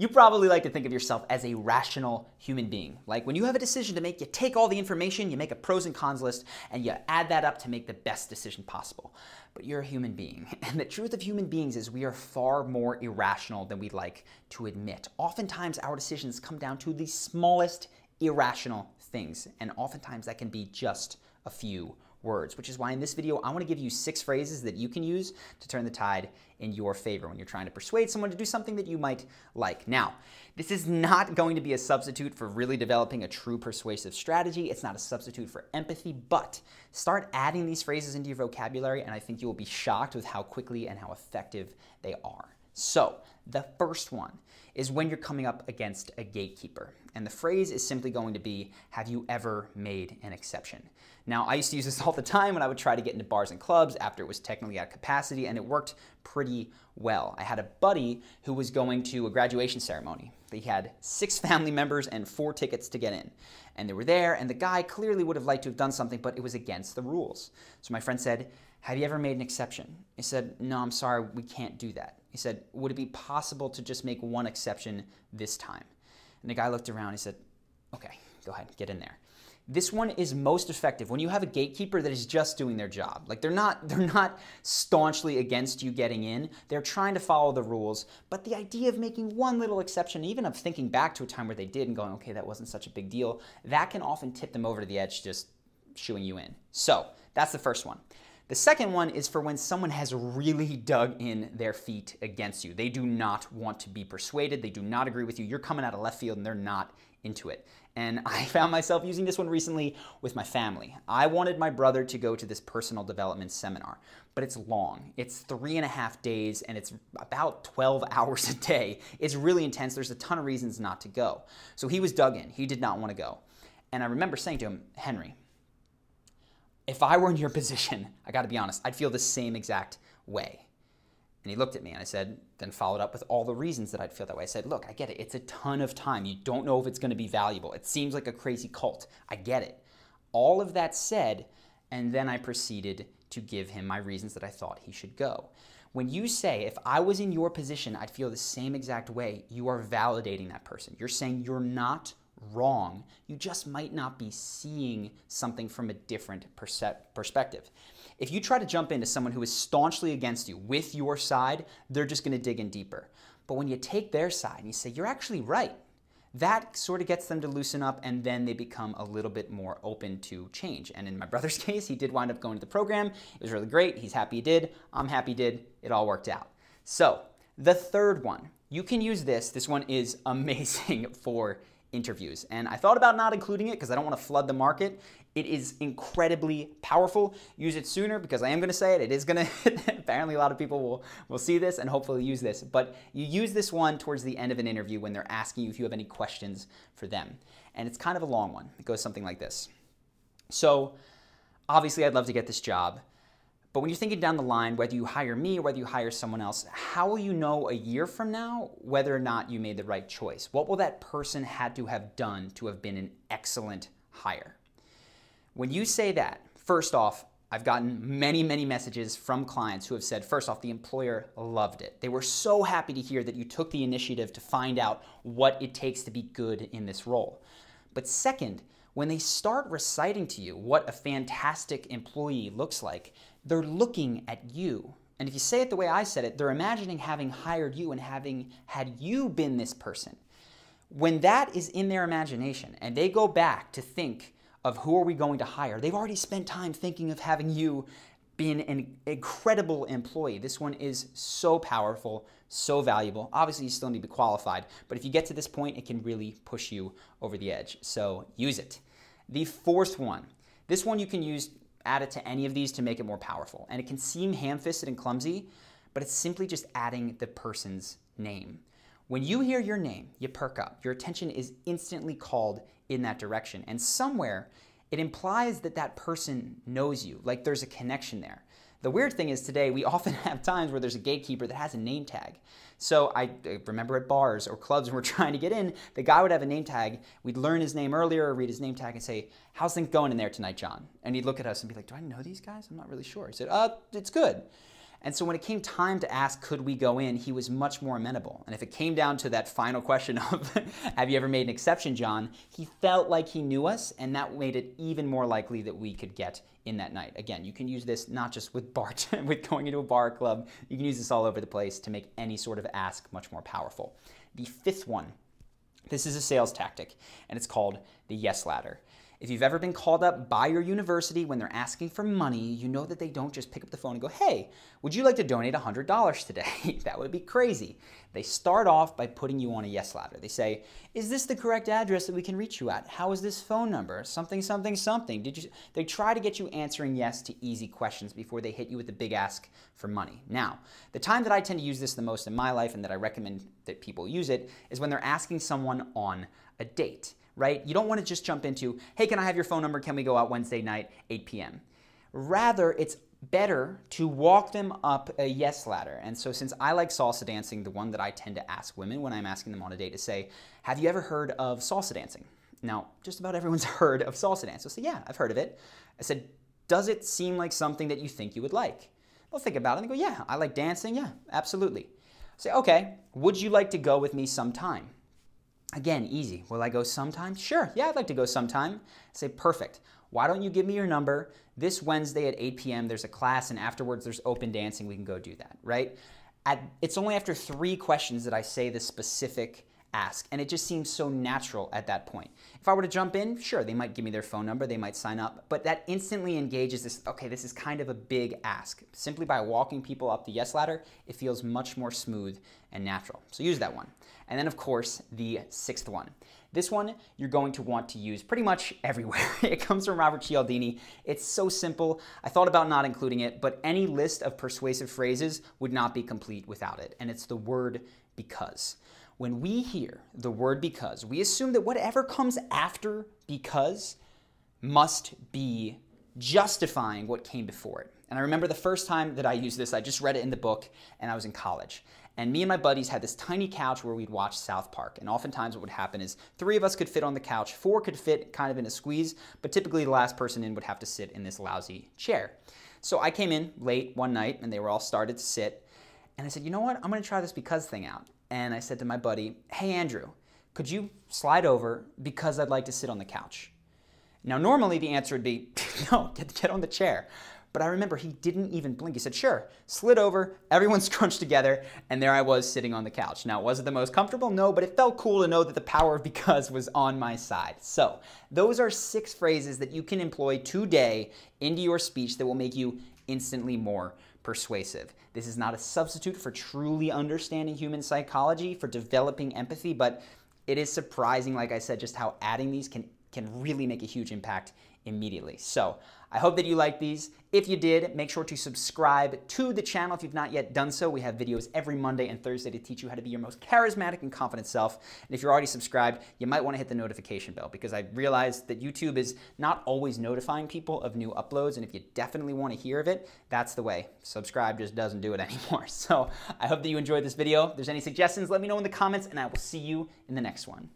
You probably like to think of yourself as a rational human being. Like when you have a decision to make, you take all the information, you make a pros and cons list, and you add that up to make the best decision possible. But you're a human being. And the truth of human beings is we are far more irrational than we'd like to admit. Oftentimes, our decisions come down to the smallest irrational things, and oftentimes that can be just a few words, which is why in this video, I want to give you six phrases that you can use to turn the tide in your favor when you're trying to persuade someone to do something that you might like. Now, this is not going to be a substitute for really developing a true persuasive strategy. It's not a substitute for empathy, but start adding these phrases into your vocabulary, and I think you will be shocked with how quickly and how effective they are. So, the first one is when you're coming up against a gatekeeper. And the phrase is simply going to be, Have you ever made an exception? Now, I used to use this all the time when I would try to get into bars and clubs after it was technically at capacity, and it worked pretty well. I had a buddy who was going to a graduation ceremony. He had six family members and four tickets to get in. And they were there, and the guy clearly would have liked to have done something, but it was against the rules. So my friend said, Have you ever made an exception? He said, No, I'm sorry, we can't do that. He said, Would it be possible to just make one exception this time? And the guy looked around. He said, Okay, go ahead, get in there. This one is most effective when you have a gatekeeper that is just doing their job. Like they're not they're not staunchly against you getting in. They're trying to follow the rules, but the idea of making one little exception, even of thinking back to a time where they did and going, "Okay, that wasn't such a big deal." That can often tip them over to the edge just shooing you in. So, that's the first one. The second one is for when someone has really dug in their feet against you. They do not want to be persuaded, they do not agree with you. You're coming out of left field and they're not into it. And I found myself using this one recently with my family. I wanted my brother to go to this personal development seminar, but it's long. It's three and a half days and it's about 12 hours a day. It's really intense. There's a ton of reasons not to go. So he was dug in. He did not want to go. And I remember saying to him, Henry, if I were in your position, I got to be honest, I'd feel the same exact way. And he looked at me and I said, then followed up with all the reasons that I'd feel that way. I said, look, I get it. It's a ton of time. You don't know if it's going to be valuable. It seems like a crazy cult. I get it. All of that said, and then I proceeded to give him my reasons that I thought he should go. When you say, if I was in your position, I'd feel the same exact way, you are validating that person. You're saying you're not wrong. You just might not be seeing something from a different perspective. If you try to jump into someone who is staunchly against you with your side, they're just going to dig in deeper. But when you take their side and you say, you're actually right, that sort of gets them to loosen up and then they become a little bit more open to change. And in my brother's case, he did wind up going to the program. It was really great. He's happy he did. I'm happy he did. It all worked out. So, the third one, you can use this. This one is amazing for interviews. And I thought about not including it because I don't want to flood the market. It is incredibly powerful. Use it sooner because I am going to say it. It is going to, apparently a lot of people will, will see this and hopefully use this. But you use this one towards the end of an interview when they're asking you if you have any questions for them. And it's kind of a long one. It goes something like this. So obviously I'd love to get this job. But when you're thinking down the line, whether you hire me or whether you hire someone else, how will you know a year from now whether or not you made the right choice? What will that person had to have done to have been an excellent hire? When you say that, first off, I've gotten many, many messages from clients who have said, first off, the employer loved it. They were so happy to hear that you took the initiative to find out what it takes to be good in this role. But second, when they start reciting to you what a fantastic employee looks like, they're looking at you. And if you say it the way I said it, they're imagining having hired you and having had you been this person. When that is in their imagination and they go back to think of who are we going to hire, they've already spent time thinking of having you been an incredible employee. This one is so powerful, so valuable. Obviously, you still need to be qualified, but if you get to this point, it can really push you over the edge. So use it. The fourth one, this one you can use add it to any of these to make it more powerful. And it can seem ham-fisted and clumsy, but it's simply just adding the person's name. When you hear your name, you perk up. Your attention is instantly called in that direction. And somewhere, it implies that that person knows you, like there's a connection there. The weird thing is today we often have times where there's a gatekeeper that has a name tag. So I remember at bars or clubs when we're trying to get in, the guy would have a name tag. We'd learn his name earlier or read his name tag and say, how's things going in there tonight, John? And he'd look at us and be like, do I know these guys? I'm not really sure. He said, uh, it's good. And so when it came time to ask, could we go in, he was much more amenable. And if it came down to that final question of, have you ever made an exception, John? He felt like he knew us, and that made it even more likely that we could get in that night. Again, you can use this not just with bar, with going into a bar club, you can use this all over the place to make any sort of ask much more powerful. The fifth one, this is a sales tactic, and it's called the yes ladder. If you've ever been called up by your university when they're asking for money, you know that they don't just pick up the phone and go, hey, would you like to donate $100 today? that would be crazy. They start off by putting you on a yes ladder. They say, is this the correct address that we can reach you at? How is this phone number? Something, something, something. Did you? They try to get you answering yes to easy questions before they hit you with the big ask for money. Now, the time that I tend to use this the most in my life and that I recommend that people use it is when they're asking someone on a date right? You don't want to just jump into, hey, can I have your phone number? Can we go out Wednesday night, 8 p.m.? Rather, it's better to walk them up a yes ladder. And so, since I like salsa dancing, the one that I tend to ask women when I'm asking them on a date is say, Have you ever heard of salsa dancing? Now, just about everyone's heard of salsa dance. So, say, Yeah, I've heard of it. I said, Does it seem like something that you think you would like? They'll think about it and they go, Yeah, I like dancing. Yeah, absolutely. Say, Okay, would you like to go with me sometime? Again, easy. Will I go sometime? Sure. Yeah, I'd like to go sometime. Say, perfect. Why don't you give me your number? This Wednesday at 8 p.m., there's a class, and afterwards there's open dancing. We can go do that, right? At, it's only after three questions that I say the specific ask. And it just seems so natural at that point. If I were to jump in, sure, they might give me their phone number, they might sign up, but that instantly engages this okay, this is kind of a big ask. Simply by walking people up the yes ladder, it feels much more smooth and natural. So use that one. And then, of course, the sixth one. This one you're going to want to use pretty much everywhere. it comes from Robert Cialdini. It's so simple. I thought about not including it, but any list of persuasive phrases would not be complete without it. And it's the word because. When we hear the word because, we assume that whatever comes after because must be justifying what came before it. And I remember the first time that I used this, I just read it in the book and I was in college. And me and my buddies had this tiny couch where we'd watch South Park. And oftentimes what would happen is three of us could fit on the couch, four could fit kind of in a squeeze, but typically the last person in would have to sit in this lousy chair. So I came in late one night and they were all started to sit. And I said, you know what? I'm going to try this because thing out and I said to my buddy, Hey, Andrew, could you slide over because I'd like to sit on the couch? Now, normally the answer would be, No, get, get on the chair. But I remember he didn't even blink. He said, Sure, slid over, everyone scrunched together, and there I was sitting on the couch. Now, was it the most comfortable? No, but it felt cool to know that the power of because was on my side. So, those are six phrases that you can employ today into your speech that will make you instantly more persuasive. This is not a substitute for truly understanding human psychology, for developing empathy, but it is surprising, like I said, just how adding these can, can really make a huge impact immediately. So I hope that you like these. If you did, make sure to subscribe to the channel if you've not yet done so. We have videos every Monday and Thursday to teach you how to be your most charismatic and confident self. And if you're already subscribed, you might want to hit the notification bell because I realize that YouTube is not always notifying people of new uploads. And if you definitely want to hear of it, that's the way. Subscribe just doesn't do it anymore. So I hope that you enjoyed this video. If there's any suggestions, let me know in the comments and I will see you in the next one.